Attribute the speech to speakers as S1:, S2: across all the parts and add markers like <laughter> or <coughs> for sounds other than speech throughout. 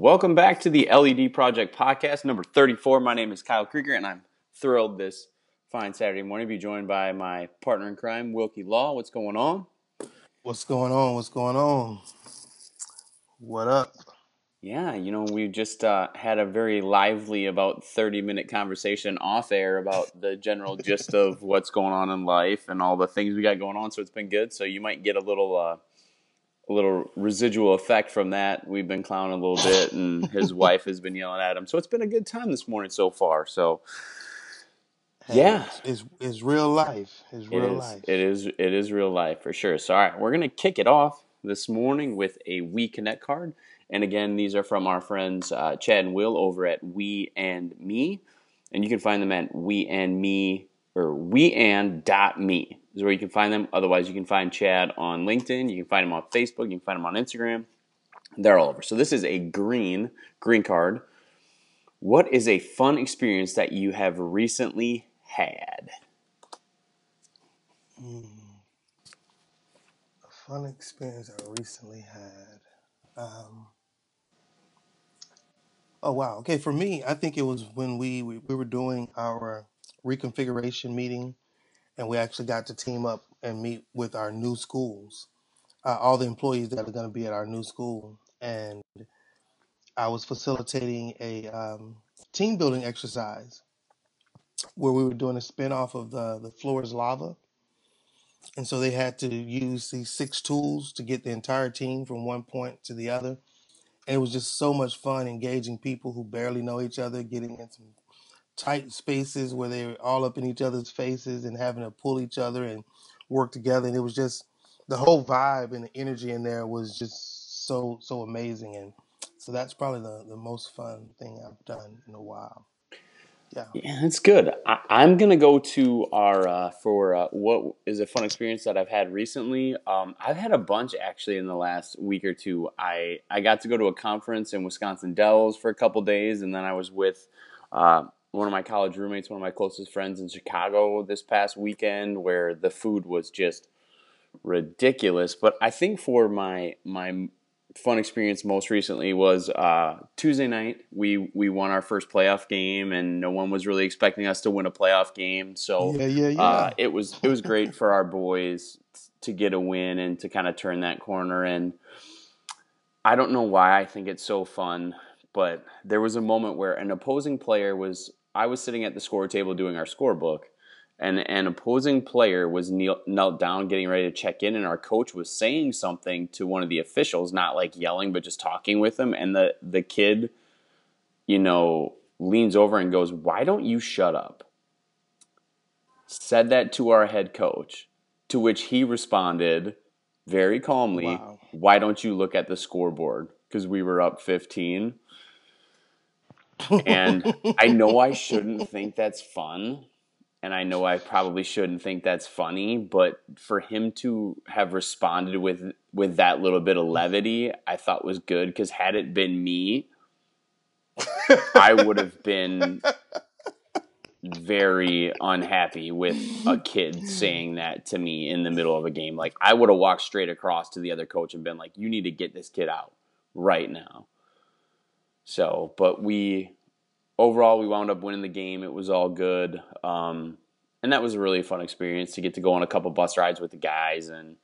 S1: Welcome back to the LED Project Podcast, number 34. My name is Kyle Krieger, and I'm thrilled this fine Saturday morning to be joined by my partner in crime, Wilkie Law. What's going on?
S2: What's going on? What's going on? What up?
S1: Yeah, you know, we just uh, had a very lively, about 30 minute conversation off air about the general gist of <laughs> what's going on in life and all the things we got going on. So it's been good. So you might get a little. Uh, a little residual effect from that. We've been clowning a little bit, and his <laughs> wife has been yelling at him. So it's been a good time this morning so far. So,
S2: Hey,
S1: yeah,
S2: it's, it's it's real life. It's real
S1: is.
S2: life.
S1: It is. It is real life for sure. So, all right, we're gonna kick it off this morning with a We Connect card, and again, these are from our friends uh, Chad and Will over at We and Me, and you can find them at We and Me or We and dot Me is where you can find them. Otherwise, you can find Chad on LinkedIn. You can find him on Facebook. You can find him on Instagram. They're all over. So this is a green green card. What is a fun experience that you have recently had?
S2: Mm, a fun experience I recently had. Um, oh wow. Okay, for me, I think it was when we we, we were doing our reconfiguration meeting, and we actually got to team up and meet with our new schools, uh, all the employees that are going to be at our new school, and I was facilitating a um, team building exercise where we were doing a spin off of the the floor is lava. And so they had to use these six tools to get the entire team from one point to the other. And it was just so much fun engaging people who barely know each other getting in some tight spaces where they were all up in each other's faces and having to pull each other and work together and it was just the whole vibe and the energy in there was just so so amazing and so that's probably the, the most fun thing I've done in a while. Yeah.
S1: Yeah, that's good. I, I'm gonna go to our uh, for uh, what is a fun experience that I've had recently. Um, I've had a bunch actually in the last week or two. I I got to go to a conference in Wisconsin Dells for a couple days, and then I was with uh, one of my college roommates, one of my closest friends in Chicago this past weekend, where the food was just ridiculous. But I think for my my fun experience most recently was uh, Tuesday night. We we won our first playoff game, and no one was really expecting us to win a playoff game. So
S2: Yeah, yeah,
S1: uh,
S2: yeah.
S1: it was it was great for our boys to get a win and to kind of turn that corner. And I don't know why I think it's so fun, but there was a moment where an opposing player was. I was sitting at the score table doing our scorebook, and an opposing player was kneel, knelt down getting ready to check in and our coach was saying something to one of the officials not like yelling but just talking with him and the the kid you know leans over and goes why don't you shut up? Said that to our head coach to which he responded very calmly
S2: Wow.
S1: why don't you look at the scoreboard? Because we were up 15 and i <laughs> know i shouldn't think that's fun and I know I probably shouldn't think that's funny, but for him to have responded with with that little bit of levity, I thought was good because had it been me, I would have been very unhappy with a kid saying that to me in the middle of a game. Like I would have walked straight across to the other coach and been like, "You need to get this kid out right now." So, but we overall we wound up winning the game. It was all good, um, and that was a really fun experience to get to go on a couple bus rides with the guys. And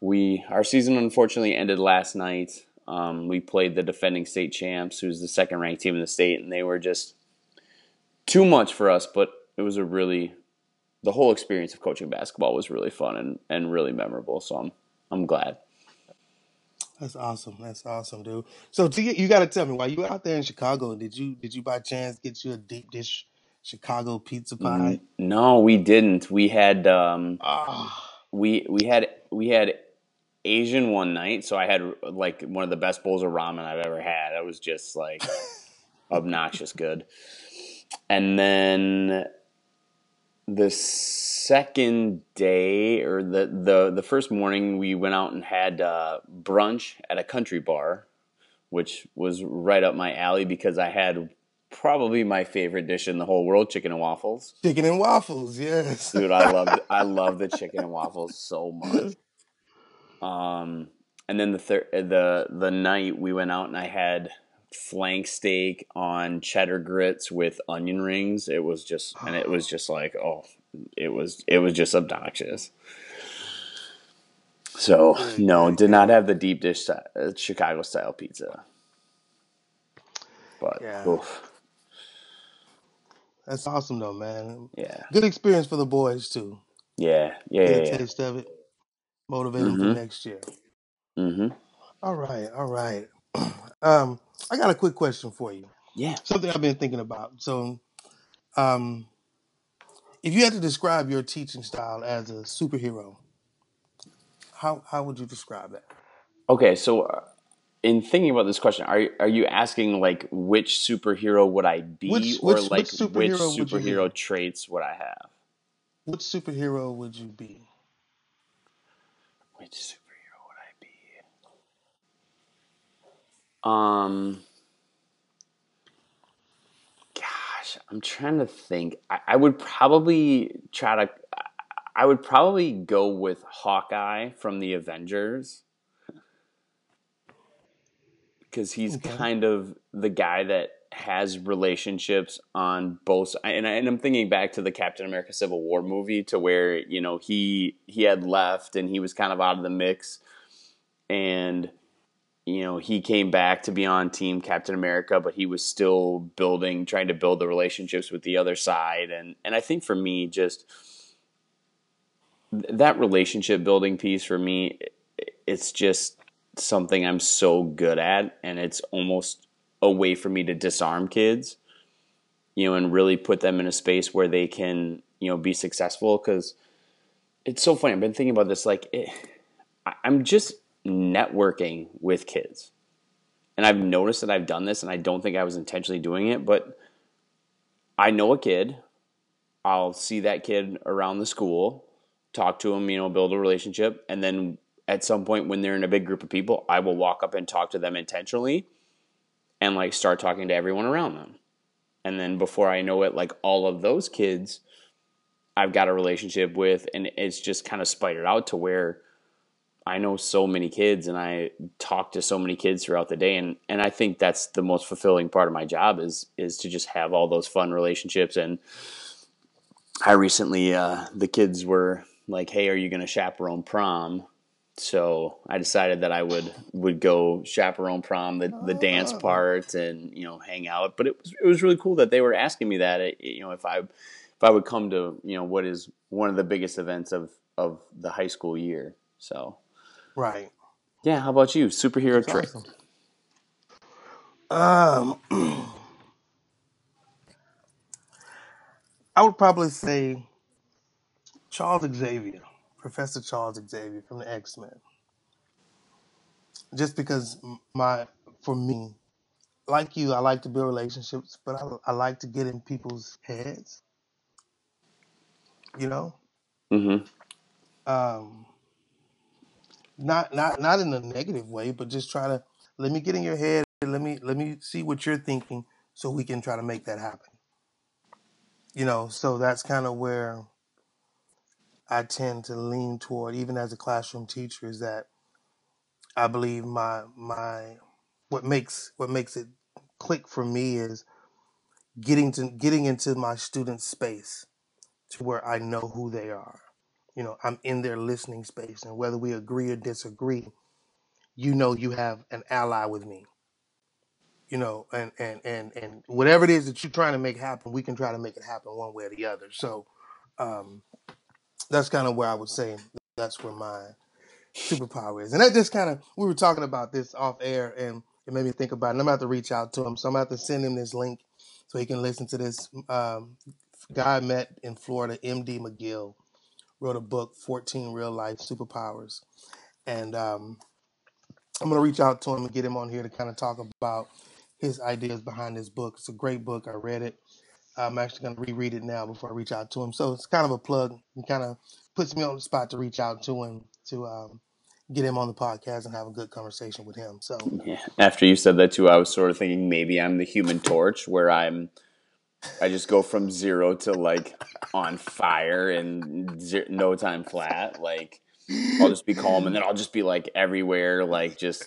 S1: we our season unfortunately ended last night. Um, we played the defending state champs, who's the second ranked team in the state, and they were just too much for us. But it was a really the whole experience of coaching basketball was really fun and, and really memorable. So I'm I'm glad.
S2: That's awesome. That's awesome, dude. So to get, you got to tell me while you were out there in Chicago, did you did you by chance get you a deep dish Chicago pizza pie?
S1: No, we didn't. We had um,
S2: Ah,
S1: we we had we had Asian one night, so I had like one of the best bowls of ramen I've ever had. It was just like <laughs> obnoxious good. And then the second day or the the the first morning we went out and had uh, brunch at a country bar, which was right up my alley because I had probably my favorite dish in the whole world, chicken and waffles.
S2: chicken and waffles. Yes.
S1: Dude, I love <laughs> I love the chicken and waffles so much. Um, and then the thir- the the night we went out and I had flank steak on cheddar grits with onion rings. It was just, and it was just like, oh, it was, it was just obnoxious. So no, did not have the deep dish uh, Chicago style pizza. But
S2: Yeah.
S1: oof,
S2: That's awesome though, man.
S1: yeah,
S2: Good experience for the boys too.
S1: yeah, yeah,
S2: Get
S1: yeah,
S2: a
S1: yeah.
S2: taste of it. Motivate them for
S1: Mhm.
S2: next year.
S1: Mm-hmm.
S2: All right, all right. <clears throat> Um, I got a quick question for you.
S1: Yeah.
S2: Something I've been thinking about. So, um, if you had to describe your teaching style as a superhero, how how would you describe that?
S1: Okay, so uh, in thinking about this question, are are you asking like which superhero would I be,
S2: Which-
S1: or
S2: which-
S1: like
S2: which
S1: which
S2: superhero would
S1: superhero traits would I have?
S2: Which superhero would you be?
S1: Which superhero would I be? Um, gosh, I'm trying to think. I, I would probably try to. I would probably go with Hawkeye from the Avengers because he's
S2: Okay.
S1: kind of the guy that has relationships on both and, I, and I'm thinking back to the Captain America Civil War movie to where you know he he had left and he was kind of out of the mix and you know he came back to be on team Captain America but he was still building trying to build the relationships with the other side. And and I think for me just that relationship building piece for me it's just something I'm so good at and it's almost a way for me to disarm kids you know and really put them in a space where they can you know be successful. Cuz it's so funny I've been thinking about this like it, I'm just networking with kids and I've noticed that I've done this and I don't think I was intentionally doing it but I know a kid I'll see that kid around the school talk to him, you know, build a relationship, and then at some point when they're in a big group of people, I will walk up and talk to them intentionally and like start talking to everyone around them. And then before I know it, like all of those kids I've got a relationship with and it's just kind of spidered out to where I know so many kids and I talk to so many kids throughout the day and and I think that's the most fulfilling part of my job is is to just have all those fun relationships and I recently uh, the kids were like, "Hey, are you going to chaperone prom?" So I decided that I would would go chaperone prom, the the dance
S2: Oh.
S1: part, and you know hang out. But it was it was really cool that they were asking me that. It, you know, if I if I would come to you know what is one of the biggest events of of the high school year. So
S2: Right.
S1: yeah, how about you? Superhero
S2: That's
S1: trait.
S2: awesome. Um, <clears throat> I would probably say Charles Xavier, Professor Charles Xavier from the X Men. Just because my, for me, like you, I like to build relationships, but I, I like to get in people's heads. You know,
S1: Mm-hmm.
S2: um, not not not in a negative way, but just try to let me get in your head. Let me let me see what you're thinking, so we can try to make that happen. You know, so that's kind of where I tend to lean toward, even as a classroom teacher, is that I believe my my what makes what makes it click for me is getting to getting into my students' space to where I know who they are. You know, I'm in their listening space, and whether we agree or disagree, you know, you have an ally with me. You know, and and and and whatever it is that you're trying to make happen, we can try to make it happen one way or the other. So, um, that's kind of where I would say that's where my superpower is. And that just kind of we were talking about this off air, and it made me think about it. And I'm about to reach out to him, so I'm about to send him this link so he can listen to this. Um, guy I met in Florida, MD McGill, wrote a book, 14 Real Life Superpowers, and um, I'm gonna reach out to him and get him on here to kind of talk about his ideas behind this book. It's a great book. I read it. I'm actually going to reread it now before I reach out to him. So it's kind of a plug. It kind of puts me on the spot to reach out to him to um, get him on the podcast and have a good conversation with him. So
S1: Yeah. After you said that too, I was sort of thinking maybe I'm the Human Torch, where I'm, I just go from zero to like on fire in ze- no time flat. Like I'll just be calm, and then I'll just be like everywhere, like just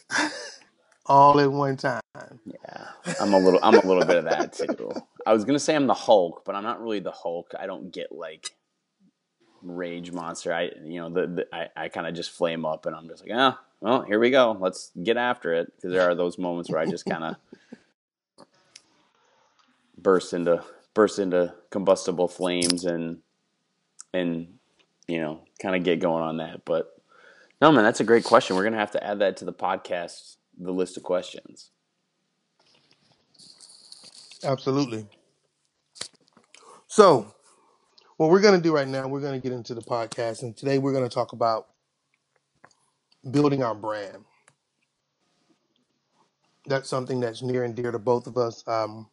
S2: all at one time.
S1: Yeah, I'm a little. I'm a little bit of that too. I was gonna say I'm the Hulk, but I'm not really the Hulk. I don't get like rage monster. I you know the, the I, I kind of just flame up and I'm just like ah well here we go let's get after it because there are those moments where I just kind of burst into burst into combustible flames and and you know kind of get going on that. But no man, that's a great question. We're gonna have to add that to the podcast, the list of questions.
S2: Absolutely. So what we're going to do right now, we're going to get into the podcast, and today we're going to talk about building our brand. That's something that's near and dear to both of us. Um,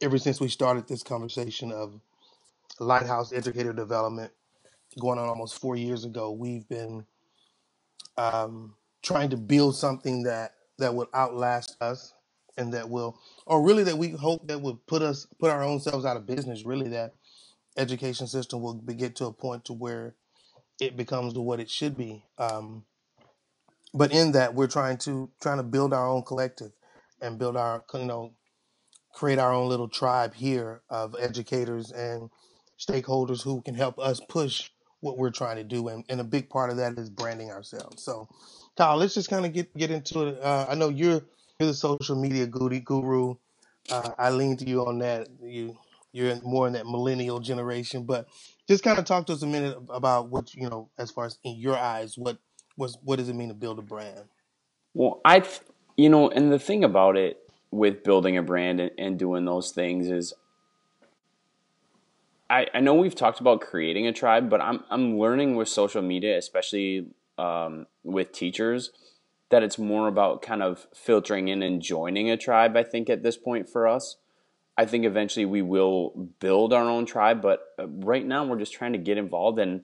S2: ever since we started this conversation of Lighthouse Educator Development, going on almost four years ago, we've been um, trying to build something that that will outlast us and that will, or really that we hope that would put us put our own selves out of business. Really, that education system will be, get to a point to where it becomes the what it should be. Um, but in that, we're trying to trying to build our own collective and build our you know create our own little tribe here of educators and stakeholders who can help us push what we're trying to do. And, and a big part of that is branding ourselves. So, Kyle, let's just kind of get get into it. Uh, I know you're you're the social media guru. Uh, I lean to you on that. You you're more in that millennial generation, but just kind of talk to us a minute about what you know, as far as in your eyes, what was what does it mean to build a brand?
S1: Well, I, you know, and the thing about it with building a brand and, and doing those things is, I, I know we've talked about creating a tribe, but I'm I'm learning with social media, especially um, with teachers, that it's more about kind of filtering in and joining a tribe. I think at this point for us, I think eventually we will build our own tribe, but uh, right now we're just trying to get involved and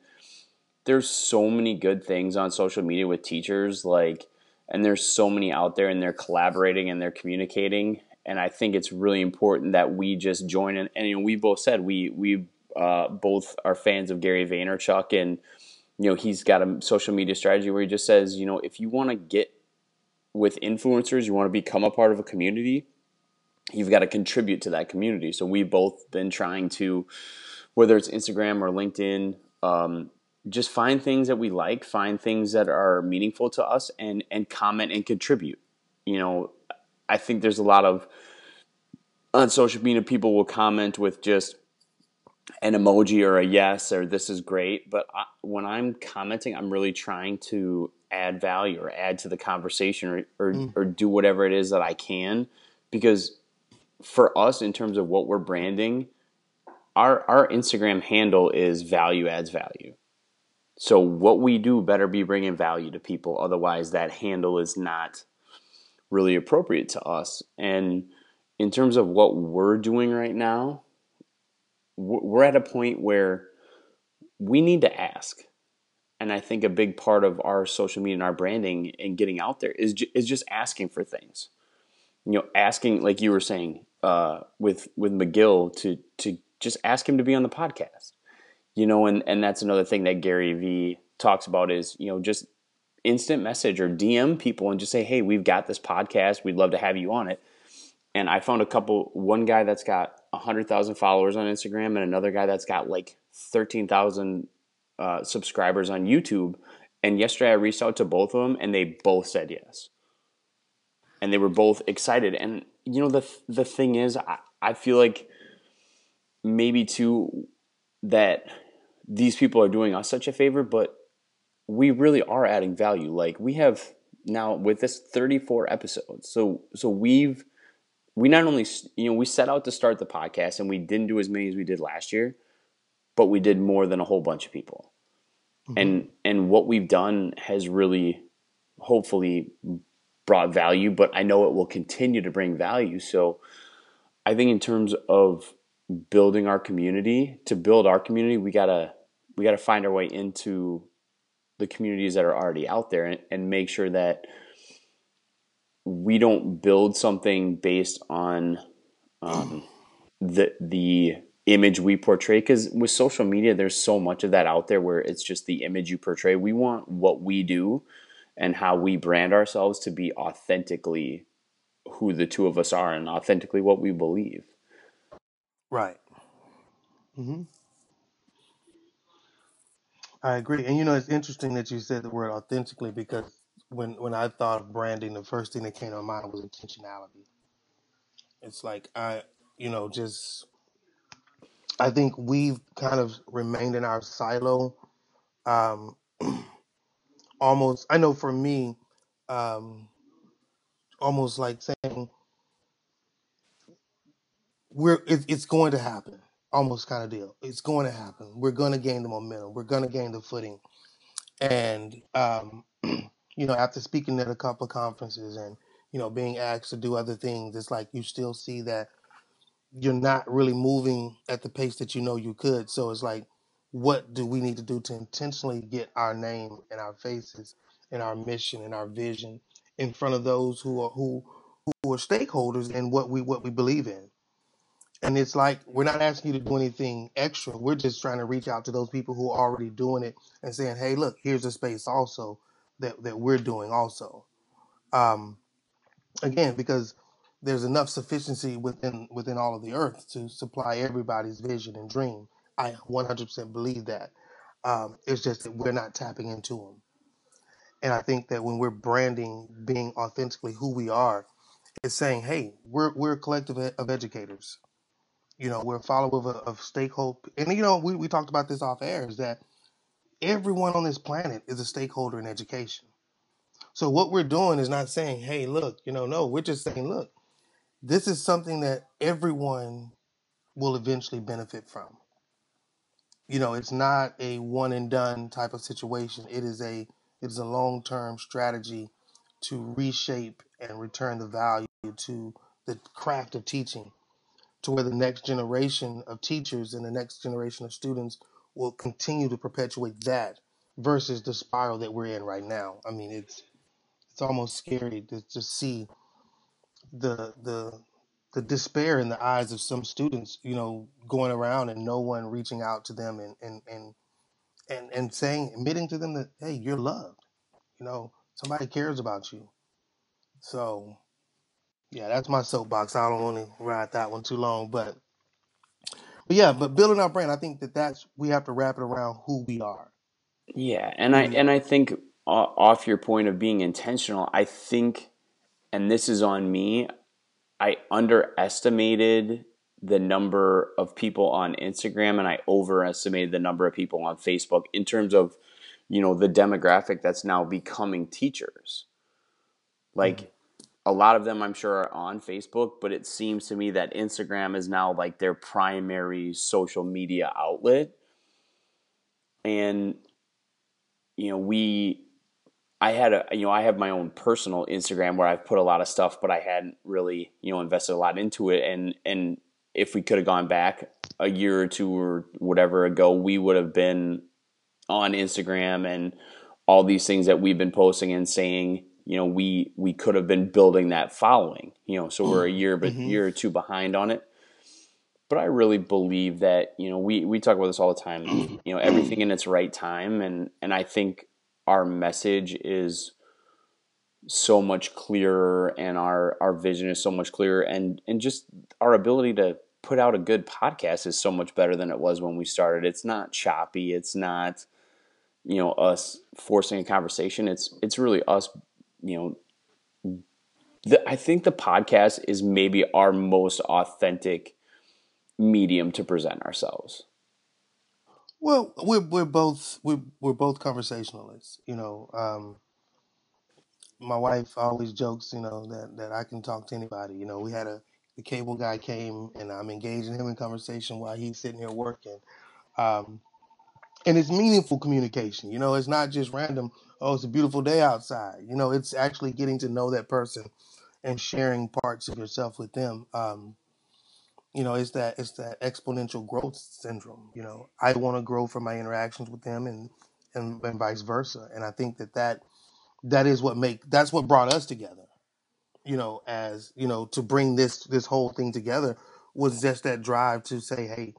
S1: there's so many good things on social media with teachers like and there's so many out there and they're collaborating and they're communicating and I think it's really important that we just join in and you know we both said we we uh, both are fans of Gary Vaynerchuk and you know he's got a social media strategy where he just says you know if you want to get with influencers you want to become a part of a community you've got to contribute to that community. So we've both been trying to, whether it's Instagram or LinkedIn, um, just find things that we like, find things that are meaningful to us, and and comment and contribute. You know, I think there's a lot of on social media people will comment with just an emoji or a yes or this is great, but I, when I'm commenting, I'm really trying to add value or add to the conversation or or, mm. or do whatever it is that I can because for us in terms of what we're branding, our our Instagram handle is value adds value. So what we do better be bringing value to people. Otherwise, that handle is not really appropriate to us. And in terms of what we're doing right now, we're at a point where we need to ask. And I think a big part of our social media and our branding and getting out there is is just asking for things you know, asking like you were saying uh, with with McGill to to just ask him to be on the podcast. You know, and and that's another thing that Gary V talks about is you know just instant message or DM people and just say, hey, we've got this podcast. We'd love to have you on it. And I found a couple. One guy that's got hundred thousand followers on Instagram, and another guy that's got like thirteen thousand uh, subscribers on YouTube. And yesterday I reached out to both of them, and they both said yes and they were both excited. And you know the the thing is, I, I feel like maybe too that these people are doing us such a favor, but we really are adding value. Like we have now with this 34 episodes, so so we've we not only you know we set out to start the podcast and we didn't do as many as we did last year, but we did more than a whole bunch of people. Mm-hmm. And and what we've done has really hopefully brought value, but I know it will continue to bring value. So I think in terms of building our community, to build our community, we gotta we gotta find our way into the communities that are already out there and, and make sure that we don't build something based on um, the the image we portray because with social media there's so much of that out there where it's just the image you portray we want what we do and how we brand ourselves to be authentically who the two of us are and authentically what we believe.
S2: Right. hmm I agree. And you know, it's interesting that you said the word authentically because when when I thought of branding, the first thing that came to mind was intentionality. It's like I, you know, just I think we've kind of remained in our silo. Um, <clears throat> almost, I know for me, um, almost like saying we're it, it's going to happen, almost kind of deal. It's going to happen. We're going to gain the momentum. We're going to gain the footing. And um, <clears throat> you know, after speaking at a couple of conferences and you know being asked to do other things, it's like you still see that you're not really moving at the pace that you know you could. So it's like, what do we need to do to intentionally get our name and our faces and our mission and our vision in front of those who are who who are stakeholders in what we what we believe in? And it's like we're not asking you to do anything extra. We're just trying to reach out to those people who are already doing it and saying, "Hey, look, here's a space also that that we're doing also." Um, again because there's enough sufficiency within within all of the earth to supply everybody's vision and dream i 100% believe that um, it's just that we're not tapping into them and i think that when we're branding being authentically who we are it's saying hey we're we're a collective of educators you know we're a follower of, of stakeholder and you know we, we talked about this off air is that everyone on this planet is a stakeholder in education so what we're doing is not saying hey look you know no we're just saying look this is something that everyone will eventually benefit from. You know, it's not a one and done type of situation. It is a it is a long term strategy to reshape and return the value to the craft of teaching to where the next generation of teachers and the next generation of students will continue to perpetuate that versus the spiral that we're in right now. I mean, it's it's almost scary to, to see the the the despair in the eyes of some students, you know, going around and no one reaching out to them and and and and, and saying admitting to them that hey, you're loved. You know, somebody cares about you. So yeah, that's my soapbox. I don't want to ride that one too long, but but yeah, but building our brand, I think that that's we have to wrap it around who we are.
S1: Yeah, and I and. I think off your point of being intentional, I think and this is on me, I underestimated the number of people on Instagram and I overestimated the number of people on Facebook in terms of, you know, the demographic that's now becoming teachers. Like mm. A lot of them I'm sure are on Facebook, but it seems to me that Instagram is now like their primary social media outlet. And you know, we I had a you know I have my own personal Instagram where I've put a lot of stuff, but I hadn't really you know invested a lot into it. And and if we could have gone back a year or two or whatever ago, we would have been on Instagram and all these things that we've been posting and saying. You know, we we could have been building that following. You know, so we're a year but
S2: Mhm.
S1: year or two behind on it. But I really believe that you know we we talk about this all the time. <clears throat> You know, everything in its right time, and and I think our message is so much clearer and our our vision is so much clearer and and just our ability to put out a good podcast is so much better than it was when we started it's not choppy it's not you know us forcing a conversation it's it's really us you know the, i think the podcast is maybe our most authentic medium to present ourselves
S2: Well, we're we're both we're we're both conversationalists. You know, um, my wife always jokes, you know, that that I can talk to anybody. You know, we had a the cable guy came and I'm engaging him in conversation while he's sitting here working. Um, and it's meaningful communication. You know, it's not just random. Oh, it's a beautiful day outside. You know, it's actually getting to know that person and sharing parts of yourself with them. Um, you know, it's that it's that exponential growth syndrome. You know, I want to grow from my interactions with them, and, and and vice versa. And I think that that that is what make that's what brought us together. You know, as you know, to bring this this whole thing together was just that drive to say, hey,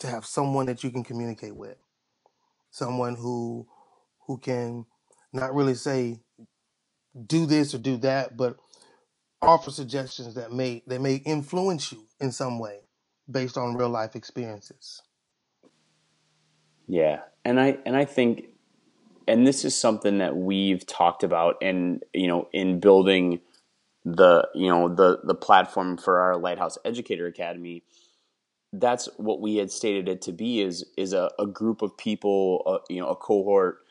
S2: to have someone that you can communicate with, someone who who can not really say do this or do that, but offer suggestions that may they may influence you in some way based on real life experiences.
S1: Yeah, and I and I think, and this is something that we've talked about, and you know, in building the you know the the platform for our Lighthouse Educator Academy, that's what we had stated it to be is is a, a group of people, uh, you know, a cohort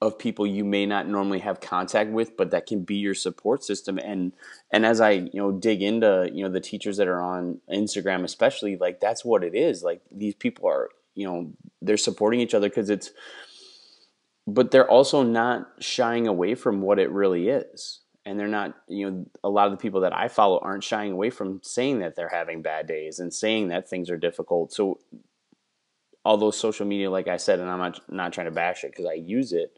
S1: of people you may not normally have contact with, but that can be your support system. And and as I you know dig into you know the teachers that are on Instagram, especially like that's what it is. Like these people are you know they're supporting each other because it's, but they're also not shying away from what it really is. And they're not, you know, a lot of the people that I follow aren't shying away from saying that they're having bad days and saying that things are difficult. So although social media, like I said, and I'm not, not trying to bash it because I use it,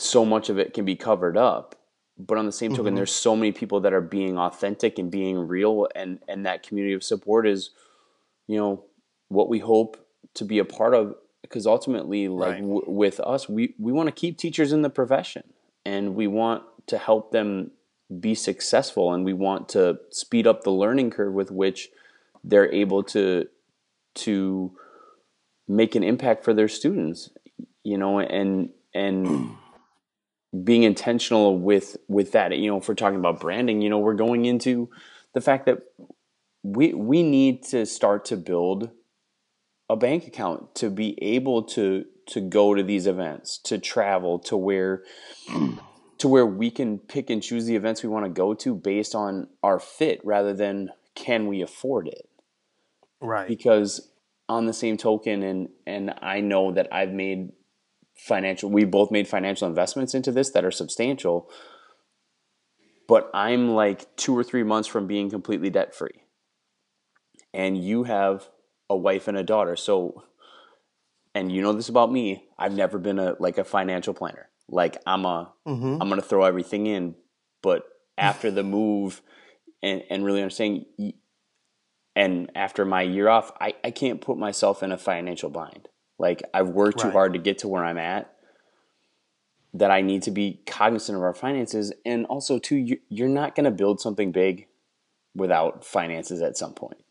S1: so much of it can be covered up. But on the same token, mm-hmm. there's so many people that are being authentic and being real, and and that community of support is, you know, what we hope to be a part of. Because ultimately, like right. w- with us, we we want to keep teachers in the profession, and we want to help them be successful, and we want to speed up the learning curve with which they're able to to make an impact for their students. You know, and and <clears throat> being intentional with with that. You know if we're talking about branding you know we're going into the fact that we we need to start to build a bank account to be able to to go to these events to travel to where to where we can pick and choose the events we want to go to based on our fit rather than can we afford it.
S2: Right.
S1: Because on the same token and and I know that I've made financial we both made financial investments into this that are substantial but i'm like two or three months from being completely debt free and you have a wife and a daughter so and you know this about me i've never been a like a financial planner. Like i'm a mm-hmm. i'm gonna throw everything in but after the move and and really understanding and after my year off i i can't put myself in a financial bind like I've worked right. too hard to get to where I'm at. That I need to be cognizant of our finances, and also too, you're not going to build something big without finances at some point.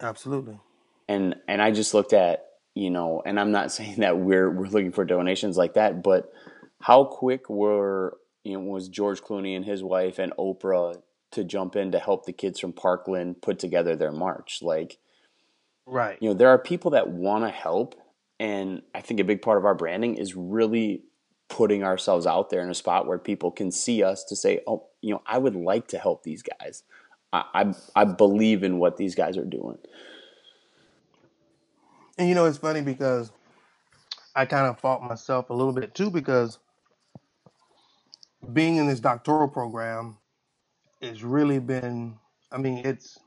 S2: Absolutely.
S1: And and I just looked at you know, and I'm not <laughs> saying that we're we're looking for donations like that, but how quick were you know was George Clooney and his wife and Oprah to jump in to help the kids from Parkland put together their march? Like
S2: Right.
S1: You know, there are people that want to help. And I think a big part of our branding is really putting ourselves out there in a spot where people can see us to say, oh, you know, I would like to help these guys. I, I, I believe in what these guys are doing.
S2: And you know, it's funny because I kind of fault myself a little bit too because being in this doctoral program has really been, I mean, it's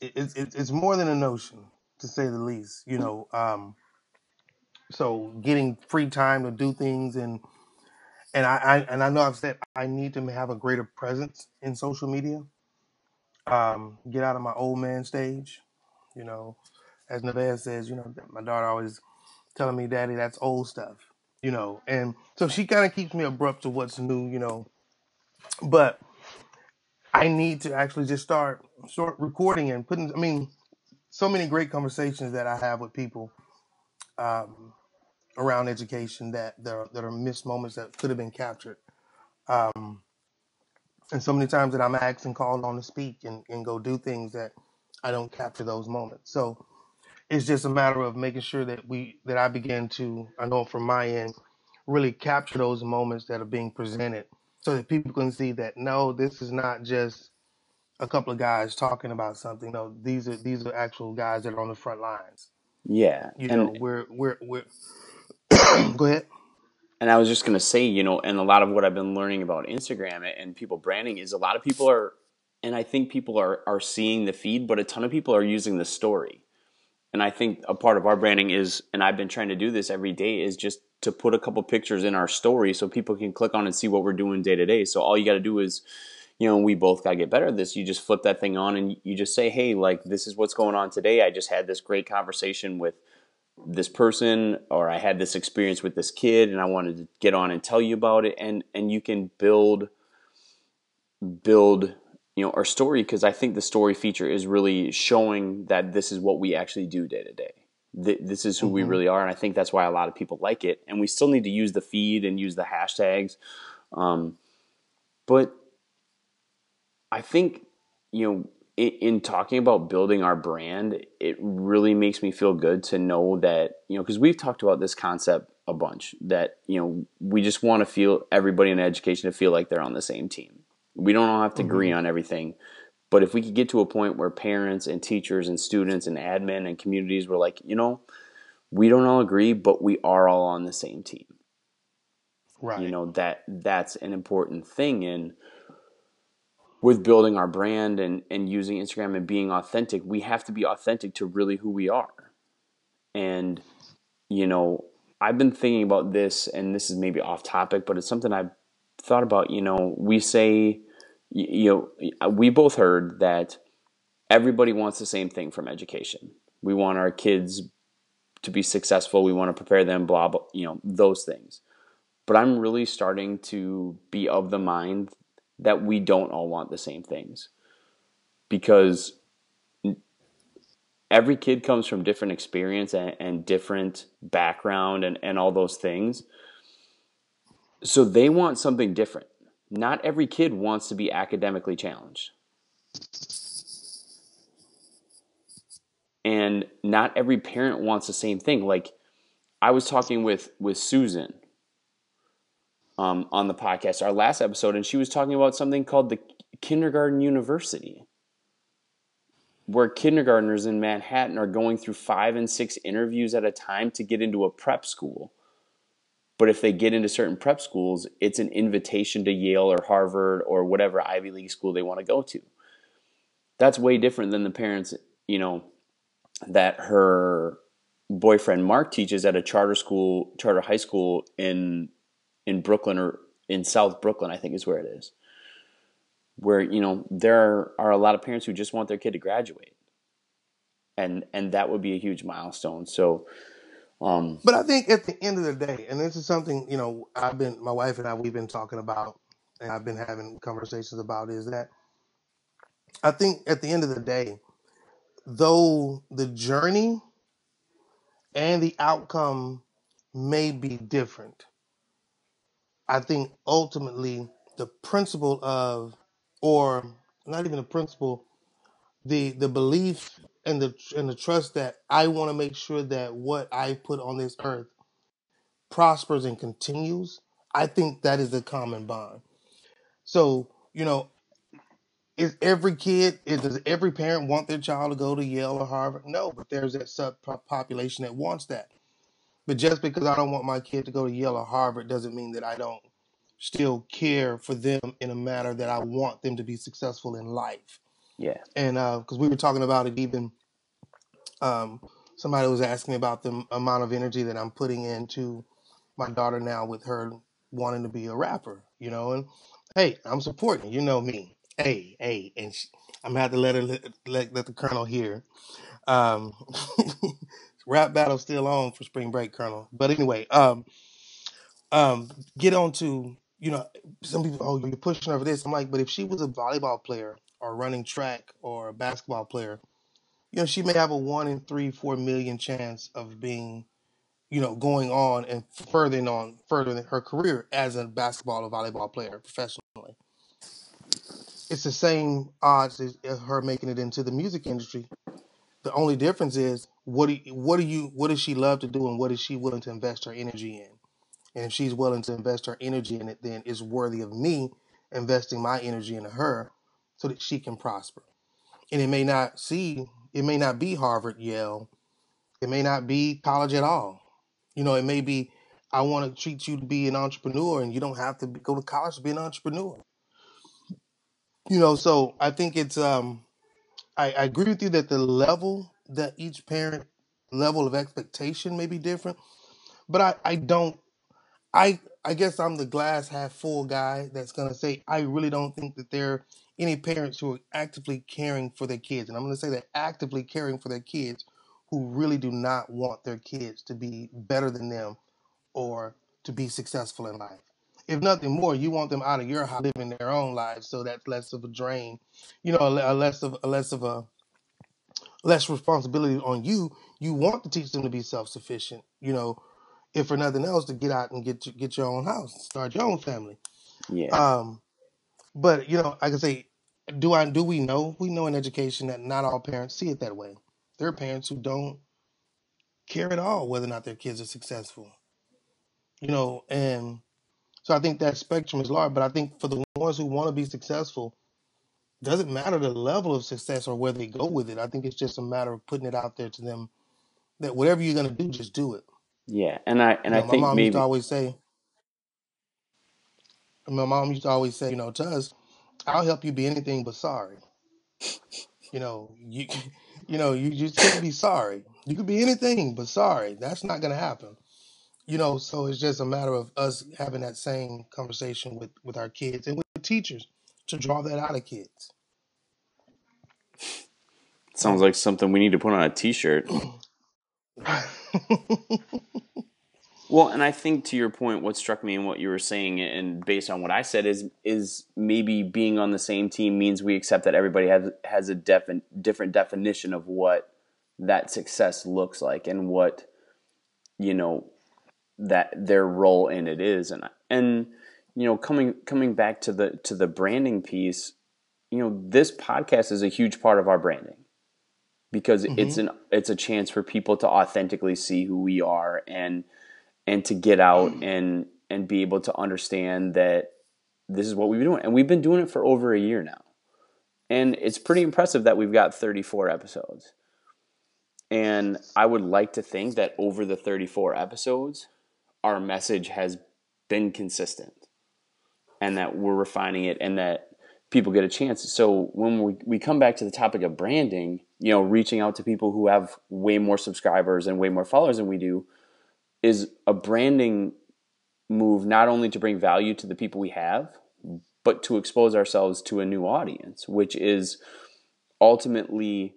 S2: it's it's more than a notion to say the least. You know, um, so getting free time to do things and and I, I and I know I've said I need to have a greater presence in social media. Um, get out of my old man stage. You know, as Nevaeh says, you know, my daughter always telling me, "Daddy, that's old stuff." You know, and so she kind of keeps me abrupt to what's new. You know, but I need to actually just start start recording and putting. I mean, so many great conversations that I have with people um, around education that are, that are missed moments that could have been captured. Um, and so many times that I'm asked and called on to speak and, and go do things that I don't capture those moments. So it's just a matter of making sure that we that I begin to I know from my end really capture those moments that are being presented so that people can see that no, this is not just a couple of guys talking about something. No, these are these are actual guys that are on the front lines.
S1: Yeah,
S2: you know, we're we're we're. <clears throat> go ahead.
S1: And I was just gonna say, you know, and a lot of what I've been learning about Instagram and people branding is a lot of people are, and I think people are are seeing the feed, but a ton of people are using the story. And I think a part of our branding is, and I've been trying to do this every day, is just to put a couple pictures in our story so people can click on and see what we're doing day to day. So all you got to do is, you know, we both got to get better at this. You just flip that thing on and you just say, hey, like, this is what's going on today. I just had this great conversation with this person or I had this experience with this kid and I wanted to get on and tell you about it and and you can build build you know our story because I think the story feature is really showing that this is what we actually do day to day. This is who mm-hmm. we really are, and I think that's why a lot of people like it. And we still need to use the feed and use the hashtags, um, but I think you know in, in talking about building our brand, it really makes me feel good to know that, you know, because we've talked about this concept a bunch that, you know, we just want to feel everybody in education to feel like they're on the same team. We don't all have to mm-hmm. agree on everything. But if we could get to a point where parents and teachers and students and admin and communities were like, you know, we don't all agree, but we are all on the same team. Right. You know, that that's an important thing. And with building our brand and, and using Instagram and being authentic, we have to be authentic to really who we are. And, you know, I've been thinking about this, and this is maybe off topic, but it's something I've thought about. You know, we say, you know, we both heard that everybody wants the same thing from education. We want our kids to be successful. We want to prepare them, blah, blah, you know, those things. But I'm really starting to be of the mind that we don't all want the same things because every kid comes from different experience and, and, different background and, and all those things so they want something different not every kid wants to be academically challenged and not every parent wants the same thing like i was talking with with susan um, on the podcast, our last episode, and she was talking about something called the Kindergarten University, where kindergartners in Manhattan are going through five and six interviews at a time to get into a prep school. But if they get into certain prep schools, it's an invitation to Yale or Harvard or whatever Ivy League school they want to go to. That's way different than the parents, you know, that her boyfriend Mark teaches at a charter school, charter high school in in Brooklyn or in South Brooklyn, I think is where it is. Where, you know, there are a lot of parents who just want their kid to graduate. And and that would be a huge milestone. So um,
S2: But I think at the end of the day, and this is something, you know, I've been my wife and I we've been talking about and I've been having conversations about is that I think at the end of the day, though the journey and the outcome may be different, I think ultimately the principle of, or not even the principle, the the belief and the and the trust that I want to make sure that what I put on this earth prospers and continues. I think that is a common bond. So you know, is every kid is does every parent want their child to go to Yale or Harvard? No, but there's that sub population that wants that. But just because I don't want my kid to go to Yale or Harvard doesn't mean that I don't still care for them in a manner that I want them to be successful in life.
S1: Yeah.
S2: And because uh, we were talking about it, even um, somebody was asking me about the amount of energy that I'm putting into my daughter now with her wanting to be a rapper, you know. And hey, I'm supporting. You know me. Hey, hey, and she, I'm gonna have to let her let, let, the colonel hear. Um, <laughs> rap battle still on for spring break, Colonel. But anyway, um, um, get on to you know some people. Oh, you're pushing her for this. I'm like, but if she was a volleyball player or running track or a basketball player, you know, she may have a one in three, four million chance of being, you know, going on and furthering on furthering her career as a basketball or volleyball player professionally. It's the same odds as, as her making it into the music industry. The only difference is what do what do you what does she love to do and what is she willing to invest her energy in? And if she's willing to invest her energy in it, then it's worthy of me investing my energy into her so that she can prosper. And it may not see, it may not be Harvard, Yale, it may not be college at all. You know, it may be, I want to treat you to be an entrepreneur and you don't have to go to college to be an entrepreneur. You know, so I think it's, um, I, I agree with you that the level that each parent level of expectation may be different, but I, I don't I I guess I'm the glass half full guy that's gonna say I really don't think that there any parents who are actively caring for their kids, and I'm gonna say that actively caring for their kids who really do not want their kids to be better than them or to be successful in life. If nothing more, you want them out of your house living their own lives, so that's less of a drain, you know, a, less of a less of a less responsibility on you. You want to teach them to be self sufficient, you know, if for nothing else, to get out and get to, get your own house, start your own family.
S1: Yeah.
S2: Um, but you know, like I can say, do I do we know? We know in education that not all parents see it that way. There are parents who don't care at all whether or not their kids are successful. You know, and so I think that spectrum is large. But I think for the ones who want to be successful, doesn't matter the level of success or where they go with it. I think it's just a matter of putting it out there to them that whatever you're gonna do, just do it.
S1: Yeah, and I and
S2: You
S1: I
S2: know, my
S1: think
S2: mom used to always say, my mom used to always say, you know, to us, I'll help you be anything but sorry. You know, you <laughs> you know, you just can't be sorry. You could be anything but sorry. That's not gonna happen. You know, so it's just a matter of us having that same conversation with with our kids and with teachers to draw that out of kids.
S1: sounds like something we need to put on a T-shirt. <clears throat> Well, and I think to your point, what struck me in what you were saying, and based on what I said, is is maybe being on the same team means we accept that everybody has has a defi- different definition of what that success looks like and what you know that their role in it is, and and you know coming coming back to the to the branding piece, you know this podcast is a huge part of our branding because it's
S2: hmm
S1: an it's a chance for people to authentically see who we are and and to get out mm. and and be able to understand that this is what we've been doing. And we've been doing it for over a year now. And it's pretty impressive that we've got 34 episodes. And i would like to think that over the 34 episodes our message has been consistent. And that we're refining it and that people get a chance. So when we, we come back to the topic of branding you know reaching out to people who have way more subscribers and way more followers than we do is a branding move not only to bring value to the people we have, but to expose ourselves to a new audience, which is ultimately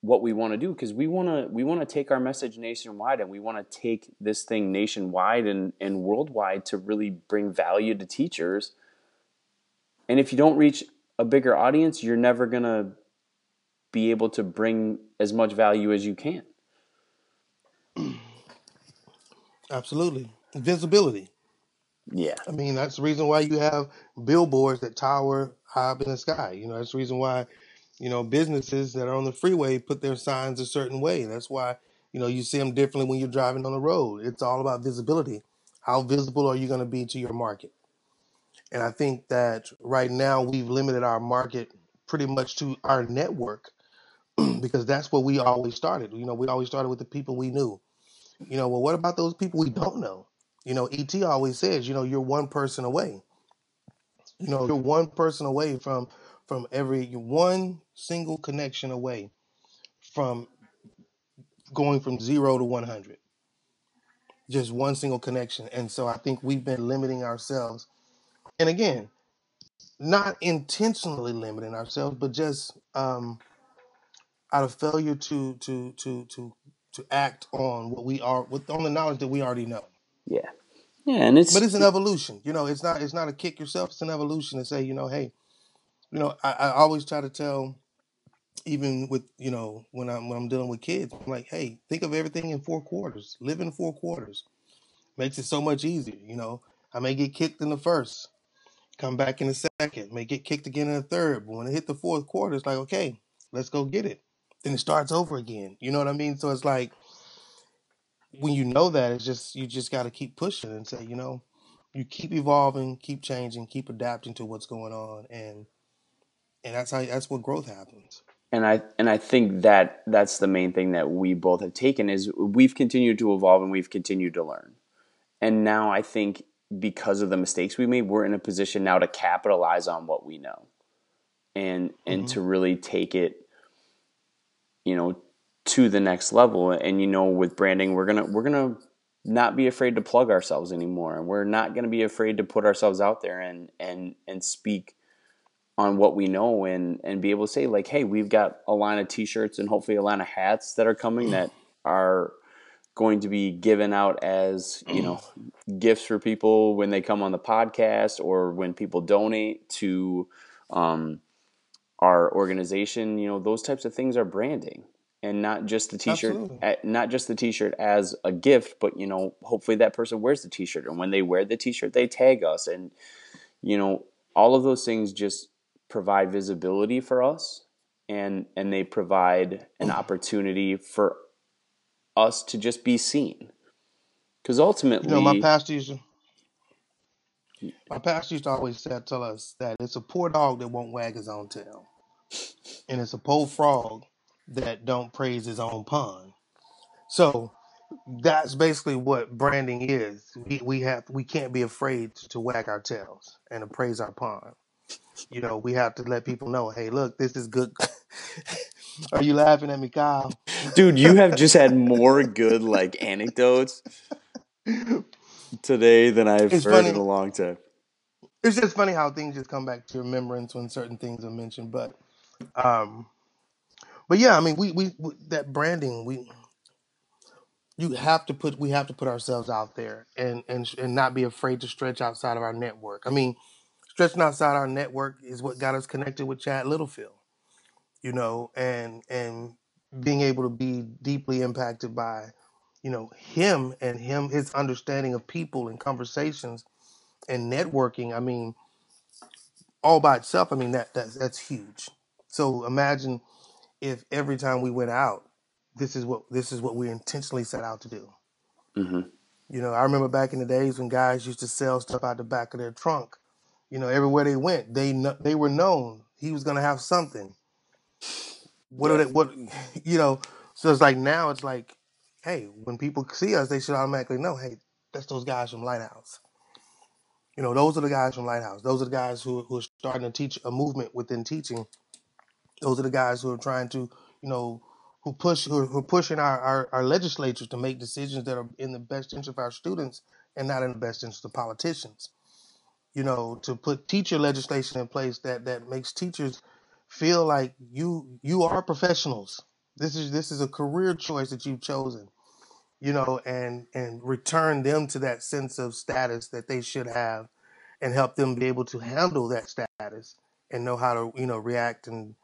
S1: what we want to do because we want to we want to take our message nationwide and we want to take this thing nationwide and, and worldwide to really bring value to teachers. And if you don't reach a bigger audience you're never going to be able to bring as much value as you can
S2: Absolutely. Visibility.
S1: yeah
S2: I mean, that's the reason why you have billboards that tower high up in the sky. You know, that's the reason why, you know, businesses that are on the freeway put their signs a certain way. That's why, you know, you see them differently when you're driving on the road. It's all about visibility. How visible are you going to be to your market? And I think that right now we've limited our market pretty much to our network <clears throat> because that's where we always started. You know, we always started with the people we knew. You know, well, what about those people we don't know? You know, ET always says, you know, you're one person away. You know, you're one person away from from every one single connection away from going from zero to 100. Just one single connection. And so I think we've been limiting ourselves. And again, not intentionally limiting ourselves, but just um, out of failure to to to to to act on what we are with on the knowledge that we already know.
S1: yeah yeah and it's
S2: But it's an evolution. You know, it's not it's not a kick yourself. It's an evolution to say, you know, hey, you know, I, I always try to tell, even with you know when I'm when I'm dealing with kids, I'm like, hey, think of everything in four quarters. Live in four quarters makes it so much easier. You know, I may get kicked in the first, come back in the second, may get kicked again in the third, but when it hit the fourth quarter, it's like, okay, let's go get it. Then it starts over again. You know what I mean? So it's like when you know that, it's just you just got to keep pushing and say, you know, you keep evolving, keep changing, keep adapting to what's going on, and and that's how that's what growth happens.
S1: and I and I think that that's the main thing that we both have taken is we've continued to evolve and we've continued to learn. And now I think because of the mistakes we made, we're in a position now to capitalize on what we know and and
S2: hmm
S1: to really take it, you know, to the next level. And you know, with branding, we're gonna we're gonna not be afraid to plug ourselves anymore, and we're not gonna be afraid to put ourselves out there and and and speak on what we know and and be able to say like hey we've got a line of t-shirts and hopefully a line of hats that are coming that <clears throat> are going to be given out as you know gifts for people when they come on the podcast or when people donate to um, our organization you know those types of things are branding. And not just the t-shirt
S2: Absolutely.
S1: Eh, not just the t-shirt as a gift but you know hopefully that person wears the t-shirt. And when they wear the t-shirt they tag us. And you know all of those things just provide visibility for us and and they provide an opportunity for us to just be seen. Because ultimately
S2: You know, my pastor used to, my pastor used to always say, tell us that it's a poor dog that won't wag his own tail, and it's a poor frog that don't praise his own pond. So that's basically what branding is. We we have we can't be afraid to wag our tails and to praise our pond. You know, we have to let people know, hey, look, this is good. <laughs> Are you laughing at me, Kyle?
S1: dude you have just had <laughs> more good like anecdotes today than i've
S2: It's
S1: heard
S2: funny.
S1: in a long time
S2: It's just funny how things just come back to remembrance when certain things are mentioned. But um, but yeah, I mean, we, we we that branding we you have to put we have to put ourselves out there and and and not be afraid to stretch outside of our network. I mean, stretching outside our network is what got us connected with Chad Littlefield, you know, and and being able to be deeply impacted by you know him and him his understanding of people and conversations and networking. I mean, all by itself. I mean that that's that's huge. So imagine if every time we went out, this is what this is what we intentionally set out to do.
S1: hmm
S2: You know, I remember back in the days when guys used to sell stuff out the back of their trunk. You know, everywhere they went, they they were known he was going to have something. What are
S1: yeah
S2: they? What <laughs> you know? So it's like now it's like, hey, when people see us, they should automatically know, hey, that's those guys from Lighthouse. You know, those are the guys from Lighthouse. Those are the guys who who are starting to teach a movement within teaching. Those are the guys who are trying to, you know, who push who who are pushing our, our our legislatures to make decisions that are in the best interest of our students and not in the best interest of politicians. You know, to put teacher legislation in place that that makes teachers feel like you you are professionals. This is this is a career choice that you've chosen. You know, and and return them to that sense of status that they should have and help them be able to handle that status and know how to you know react and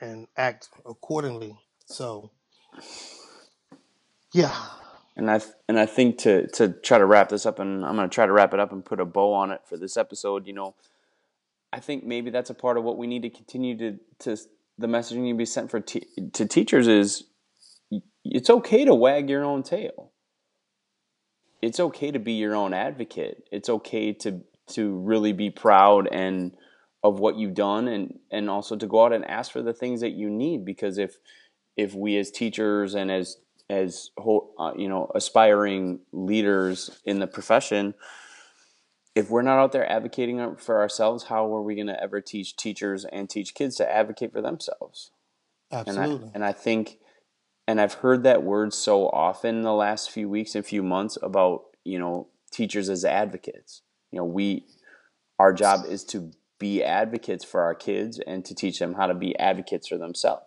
S2: and act accordingly. So yeah.
S1: And i and i think to to try to wrap this up and i'm going to try to wrap it up and put a bow on it for this episode you know i think maybe that's a part of what we need to continue to to the messaging to be sent for to teachers is it's okay to wag your own tail. It's okay to be your own advocate. It's okay to to really be proud and of what you've done and and also to go out and ask for the things that you need because if if we as teachers and as as uh, you know aspiring leaders in the profession if we're not out there advocating for ourselves how are we going to ever teach teachers and teach kids to advocate for themselves
S2: absolutely
S1: and I, and I think and I've heard that word so often in the last few weeks and few months about you know teachers as advocates. You know, we our job is to be advocates for our kids and to teach them how to be advocates for themselves.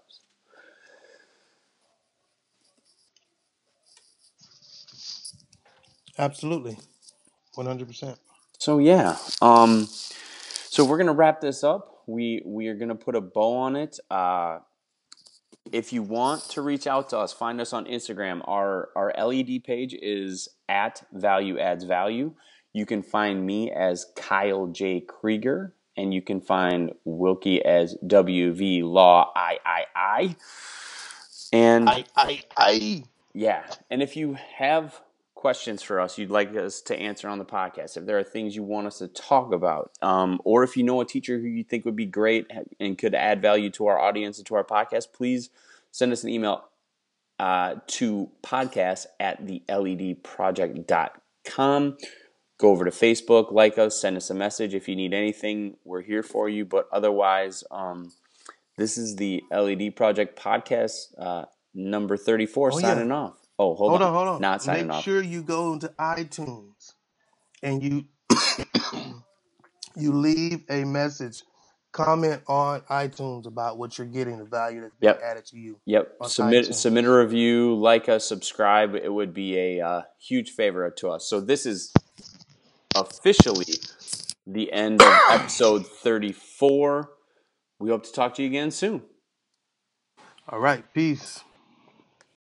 S2: absolutely 100%
S1: So yeah, um, so we're gonna wrap this up. We we are gonna put a bow on it. Uh, if you want to reach out to us, find us on Instagram. Our our LED page is at Value Adds Value. You can find me as Kyle J Krieger, and you can find Wilkie as WV Law I I I. And
S2: I I I
S1: yeah, and if you have questions for us you'd like us to answer on the podcast, if there are things you want us to talk about, um, or if you know a teacher who you think would be great and could add value to our audience and to our podcast, please send us an email uh, to podcast at the ledproject.com go over to Facebook, like us, send us a message if you need anything. We're here for you. But otherwise, um, this is the LED Project podcast uh, number 34,
S2: oh,
S1: signing
S2: yeah.
S1: off. Oh, hold,
S2: hold
S1: on.
S2: on. hold on.
S1: Not signing
S2: Make
S1: off.
S2: sure you go into iTunes and you you leave a message comment on iTunes about what you're getting, the value that's being
S1: yep.
S2: added to you.
S1: Yep. Submit
S2: iTunes.
S1: submit a review, like us, subscribe. It would be a uh, huge favor to us. So this is officially the end of <coughs> episode 34. We hope to talk to you again soon.
S2: All right. Peace.